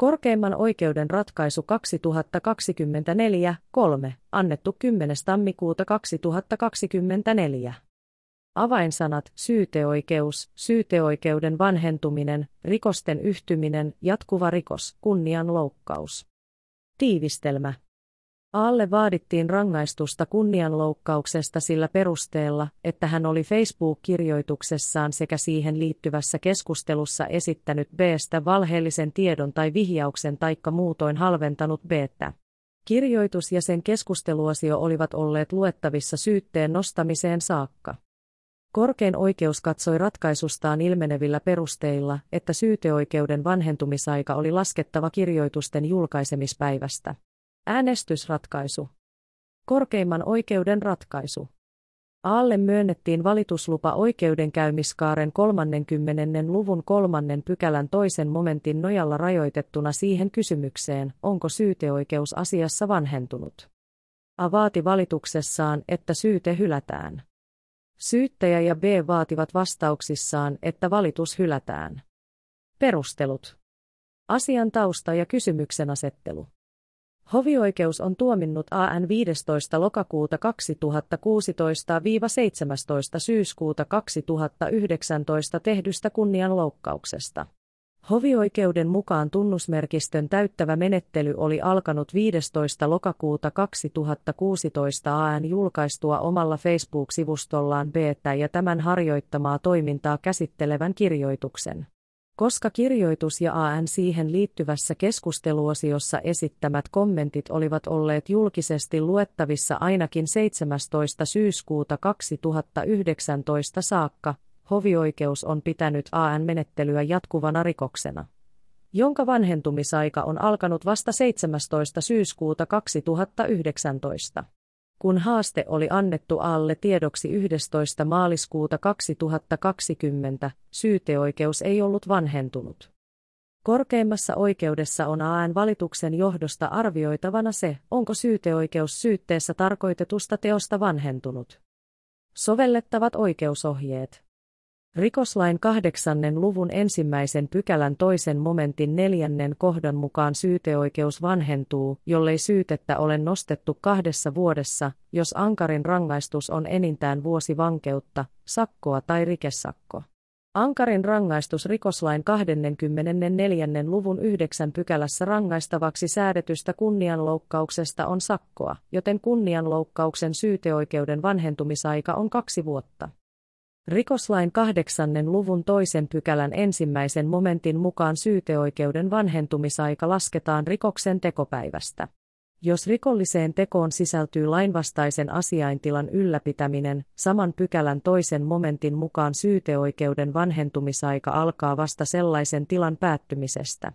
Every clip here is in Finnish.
Korkeimman oikeuden ratkaisu 2024-3, annettu 10. tammikuuta 2024. Avainsanat syyteoikeus, syyteoikeuden vanhentuminen, rikosten yhtyminen, jatkuva rikos, kunnianloukkaus. Tiivistelmä. Aalle vaadittiin rangaistusta kunnianloukkauksesta sillä perusteella, että hän oli Facebook-kirjoituksessaan sekä siihen liittyvässä keskustelussa esittänyt Bstä valheellisen tiedon tai vihjauksen taikka muutoin halventanut Btä. Kirjoitus ja sen keskusteluosio olivat olleet luettavissa syytteen nostamiseen saakka. Korkein oikeus katsoi ratkaisustaan ilmenevillä perusteilla, että syyteoikeuden vanhentumisaika oli laskettava kirjoitusten julkaisemispäivästä. Äänestysratkaisu. Korkeimman oikeuden ratkaisu. Aalle myönnettiin valituslupa oikeudenkäymiskaaren 30. luvun kolmannen pykälän toisen momentin nojalla rajoitettuna siihen kysymykseen, onko syyteoikeus asiassa vanhentunut. A vaati valituksessaan, että syyte hylätään. Syyttäjä ja B vaativat vastauksissaan, että valitus hylätään. Perustelut. Asian tausta ja kysymyksen asettelu. Hovioikeus on tuominnut AN 15. lokakuuta 2016-17. syyskuuta 2019 tehdystä kunnianloukkauksesta. Hovioikeuden mukaan tunnusmerkistön täyttävä menettely oli alkanut 15. lokakuuta 2016 AN julkaistua omalla Facebook-sivustollaan Btä ja tämän harjoittamaa toimintaa käsittelevän kirjoituksen. Koska kirjoitus ja AN siihen liittyvässä keskusteluosiossa esittämät kommentit olivat olleet julkisesti luettavissa ainakin 17. syyskuuta 2019 saakka, hovioikeus on pitänyt AN-menettelyä jatkuvana rikoksena, jonka vanhentumisaika on alkanut vasta 17. syyskuuta 2019. Kun haaste oli annettu alle tiedoksi 11. maaliskuuta 2020, syyteoikeus ei ollut vanhentunut. Korkeimmassa oikeudessa on AN valituksen johdosta arvioitavana se, onko syyteoikeus syytteessä tarkoitetusta teosta vanhentunut. Sovellettavat oikeusohjeet. Rikoslain kahdeksannen luvun ensimmäisen pykälän toisen momentin neljännen kohdan mukaan syyteoikeus vanhentuu, jollei syytettä ole nostettu kahdessa vuodessa, jos ankarin rangaistus on enintään vuosi vankeutta, sakkoa tai rikesakko. Ankarin rangaistus rikoslain 24. luvun 9 pykälässä rangaistavaksi säädetystä kunnianloukkauksesta on sakkoa, joten kunnianloukkauksen syyteoikeuden vanhentumisaika on kaksi vuotta. Rikoslain kahdeksannen luvun toisen pykälän ensimmäisen momentin mukaan syyteoikeuden vanhentumisaika lasketaan rikoksen tekopäivästä. Jos rikolliseen tekoon sisältyy lainvastaisen asiaintilan ylläpitäminen, saman pykälän toisen momentin mukaan syyteoikeuden vanhentumisaika alkaa vasta sellaisen tilan päättymisestä.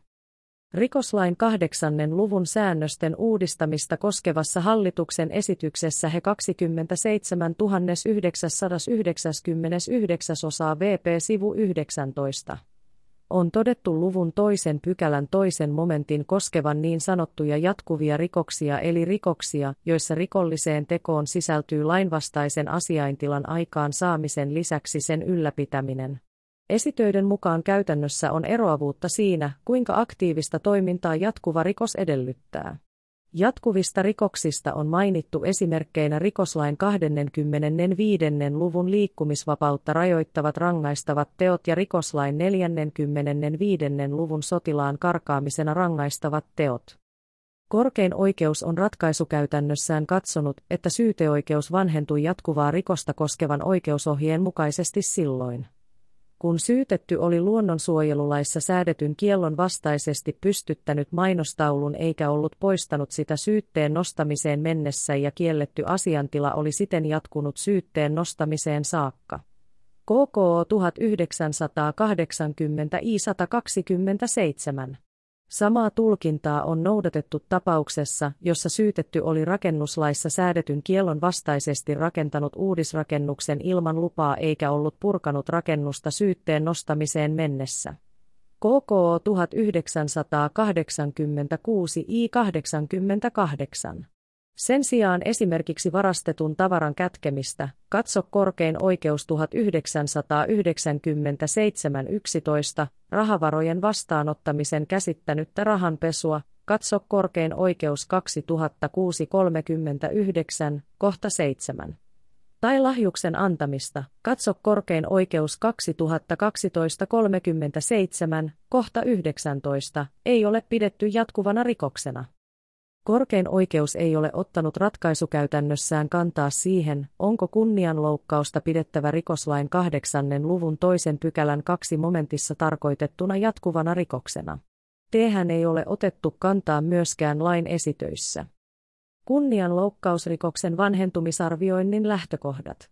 Rikoslain kahdeksannen luvun säännösten uudistamista koskevassa hallituksen esityksessä he 27 999 osaa VP sivu 19 on todettu luvun toisen pykälän toisen momentin koskevan niin sanottuja jatkuvia rikoksia eli rikoksia, joissa rikolliseen tekoon sisältyy lainvastaisen asiaintilan aikaan saamisen lisäksi sen ylläpitäminen. Esitöiden mukaan käytännössä on eroavuutta siinä, kuinka aktiivista toimintaa jatkuva rikos edellyttää. Jatkuvista rikoksista on mainittu esimerkkeinä rikoslain 25. luvun liikkumisvapautta rajoittavat rangaistavat teot ja rikoslain 45. luvun sotilaan karkaamisena rangaistavat teot. Korkein oikeus on ratkaisukäytännössään katsonut, että syyteoikeus vanhentui jatkuvaa rikosta koskevan oikeusohjeen mukaisesti silloin kun syytetty oli luonnonsuojelulaissa säädetyn kiellon vastaisesti pystyttänyt mainostaulun eikä ollut poistanut sitä syytteen nostamiseen mennessä ja kielletty asiantila oli siten jatkunut syytteen nostamiseen saakka. KKO 1980 I 127 Samaa tulkintaa on noudatettu tapauksessa, jossa syytetty oli rakennuslaissa säädetyn kiellon vastaisesti rakentanut uudisrakennuksen ilman lupaa eikä ollut purkanut rakennusta syytteen nostamiseen mennessä. KKO 1986 I 88 Sen sijaan esimerkiksi varastetun tavaran kätkemistä, katso korkein oikeus 1997-11, rahavarojen vastaanottamisen käsittänyttä rahanpesua, katso korkein oikeus 2006-39, kohta 7. Tai lahjuksen antamista, katso korkein oikeus 2012-37, kohta 19, ei ole pidetty jatkuvana rikoksena. Korkein oikeus ei ole ottanut ratkaisukäytännössään kantaa siihen, onko kunnianloukkausta pidettävä rikoslain kahdeksannen luvun toisen pykälän kaksi momentissa tarkoitettuna jatkuvana rikoksena. Tehän ei ole otettu kantaa myöskään lain esitöissä. Kunnianloukkausrikoksen vanhentumisarvioinnin lähtökohdat.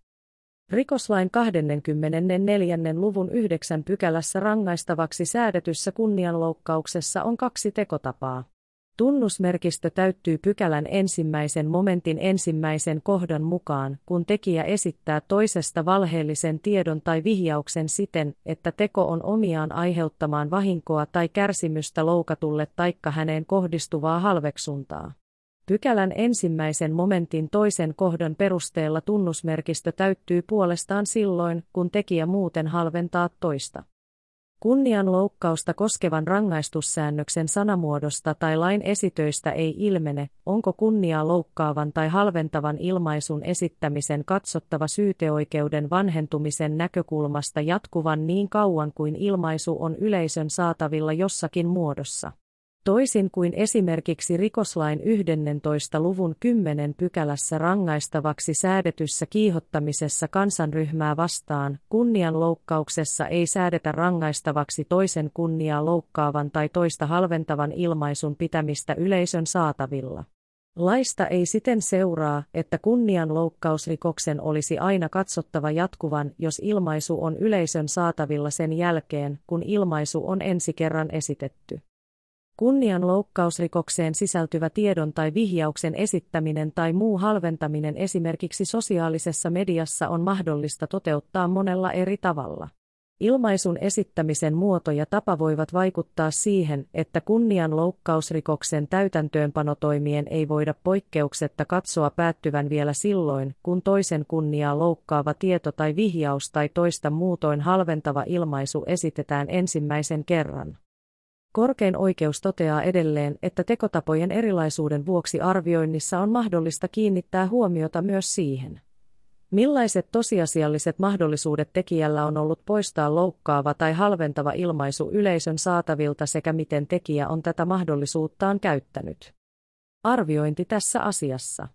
Rikoslain 24. luvun 9 pykälässä rangaistavaksi säädetyssä kunnianloukkauksessa on kaksi tekotapaa. Tunnusmerkistö täyttyy pykälän ensimmäisen momentin ensimmäisen kohdan mukaan, kun tekijä esittää toisesta valheellisen tiedon tai vihjauksen siten, että teko on omiaan aiheuttamaan vahinkoa tai kärsimystä loukatulle taikka häneen kohdistuvaa halveksuntaa. Pykälän ensimmäisen momentin toisen kohdan perusteella tunnusmerkistö täyttyy puolestaan silloin, kun tekijä muuten halventaa toista. Kunnianloukkausta koskevan rangaistussäännöksen sanamuodosta tai lain esitöistä ei ilmene, onko kunniaa loukkaavan tai halventavan ilmaisun esittämisen katsottava syyteoikeuden vanhentumisen näkökulmasta jatkuvan niin kauan kuin ilmaisu on yleisön saatavilla jossakin muodossa. Toisin kuin esimerkiksi rikoslain 11. luvun 10 pykälässä rangaistavaksi säädetyssä kiihottamisessa kansanryhmää vastaan, kunnianloukkauksessa ei säädetä rangaistavaksi toisen kunniaa loukkaavan tai toista halventavan ilmaisun pitämistä yleisön saatavilla. Laista ei siten seuraa, että kunnianloukkausrikoksen olisi aina katsottava jatkuvan, jos ilmaisu on yleisön saatavilla sen jälkeen, kun ilmaisu on ensi kerran esitetty. Kunnianloukkausrikokseen sisältyvä tiedon tai vihjauksen esittäminen tai muu halventaminen esimerkiksi sosiaalisessa mediassa on mahdollista toteuttaa monella eri tavalla. Ilmaisun esittämisen muoto ja tapa voivat vaikuttaa siihen, että kunnianloukkausrikoksen täytäntöönpanotoimien ei voida poikkeuksetta katsoa päättyvän vielä silloin, kun toisen kunniaa loukkaava tieto tai vihjaus tai toista muutoin halventava ilmaisu esitetään ensimmäisen kerran. Korkein oikeus toteaa edelleen, että tekotapojen erilaisuuden vuoksi arvioinnissa on mahdollista kiinnittää huomiota myös siihen. Millaiset tosiasialliset mahdollisuudet tekijällä on ollut poistaa loukkaava tai halventava ilmaisu yleisön saatavilta sekä miten tekijä on tätä mahdollisuuttaan käyttänyt. Arviointi tässä asiassa.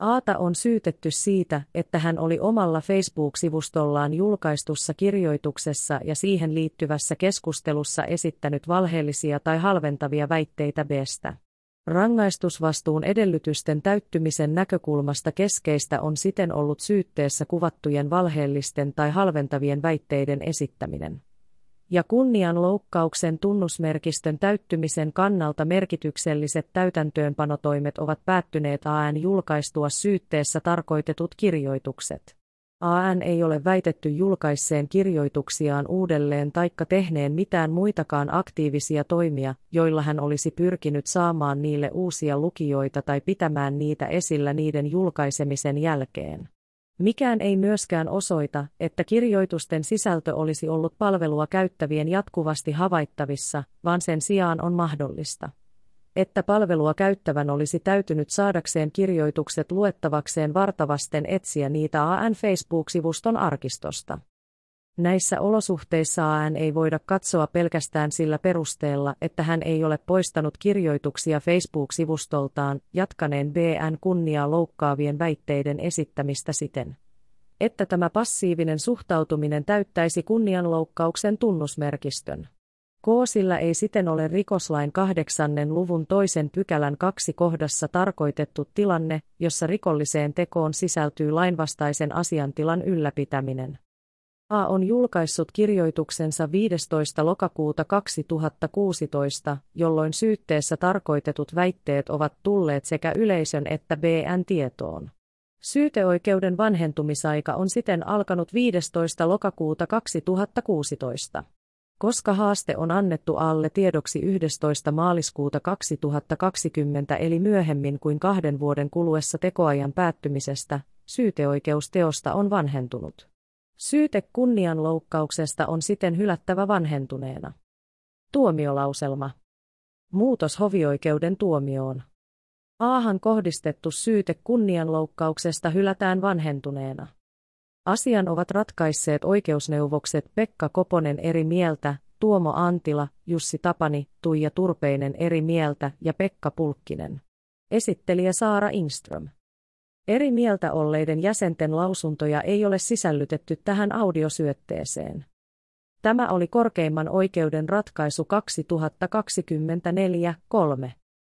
Aata on syytetty siitä, että hän oli omalla Facebook-sivustollaan julkaistussa kirjoituksessa ja siihen liittyvässä keskustelussa esittänyt valheellisia tai halventavia väitteitä Bstä. Rangaistusvastuun edellytysten täyttymisen näkökulmasta keskeistä on siten ollut syytteessä kuvattujen valheellisten tai halventavien väitteiden esittäminen ja kunnianloukkauksen tunnusmerkistön täyttymisen kannalta merkitykselliset täytäntöönpanotoimet ovat päättyneet AN julkaistua syytteessä tarkoitetut kirjoitukset. AN ei ole väitetty julkaisseen kirjoituksiaan uudelleen taikka tehneen mitään muitakaan aktiivisia toimia, joilla hän olisi pyrkinyt saamaan niille uusia lukijoita tai pitämään niitä esillä niiden julkaisemisen jälkeen. Mikään ei myöskään osoita, että kirjoitusten sisältö olisi ollut palvelua käyttävien jatkuvasti havaittavissa, vaan sen sijaan on mahdollista. Että palvelua käyttävän olisi täytynyt saadakseen kirjoitukset luettavakseen vartavasten etsiä niitä AN Facebook-sivuston arkistosta. Näissä olosuhteissa AN ei voida katsoa pelkästään sillä perusteella, että hän ei ole poistanut kirjoituksia Facebook-sivustoltaan, jatkaneen BN kunniaa loukkaavien väitteiden esittämistä siten, että tämä passiivinen suhtautuminen täyttäisi kunnianloukkauksen tunnusmerkistön. Koosilla ei siten ole rikoslain kahdeksannen luvun toisen pykälän kaksi kohdassa tarkoitettu tilanne, jossa rikolliseen tekoon sisältyy lainvastaisen asiantilan ylläpitäminen. A on julkaissut kirjoituksensa 15. lokakuuta 2016, jolloin syytteessä tarkoitetut väitteet ovat tulleet sekä yleisön että BN tietoon. Syyteoikeuden vanhentumisaika on siten alkanut 15. lokakuuta 2016. Koska haaste on annettu alle tiedoksi 11. maaliskuuta 2020 eli myöhemmin kuin kahden vuoden kuluessa tekoajan päättymisestä, syyteoikeus teosta on vanhentunut. Syyte kunnianloukkauksesta on siten hylättävä vanhentuneena. Tuomiolauselma. Muutos hovioikeuden tuomioon. Aahan kohdistettu syyte kunnianloukkauksesta hylätään vanhentuneena. Asian ovat ratkaisseet oikeusneuvokset Pekka Koponen eri mieltä, Tuomo Antila, Jussi Tapani, Tuija Turpeinen eri mieltä ja Pekka Pulkkinen. Esittelijä Saara Ingström. Eri mieltä olleiden jäsenten lausuntoja ei ole sisällytetty tähän audiosyötteeseen. Tämä oli korkeimman oikeuden ratkaisu 2024-3.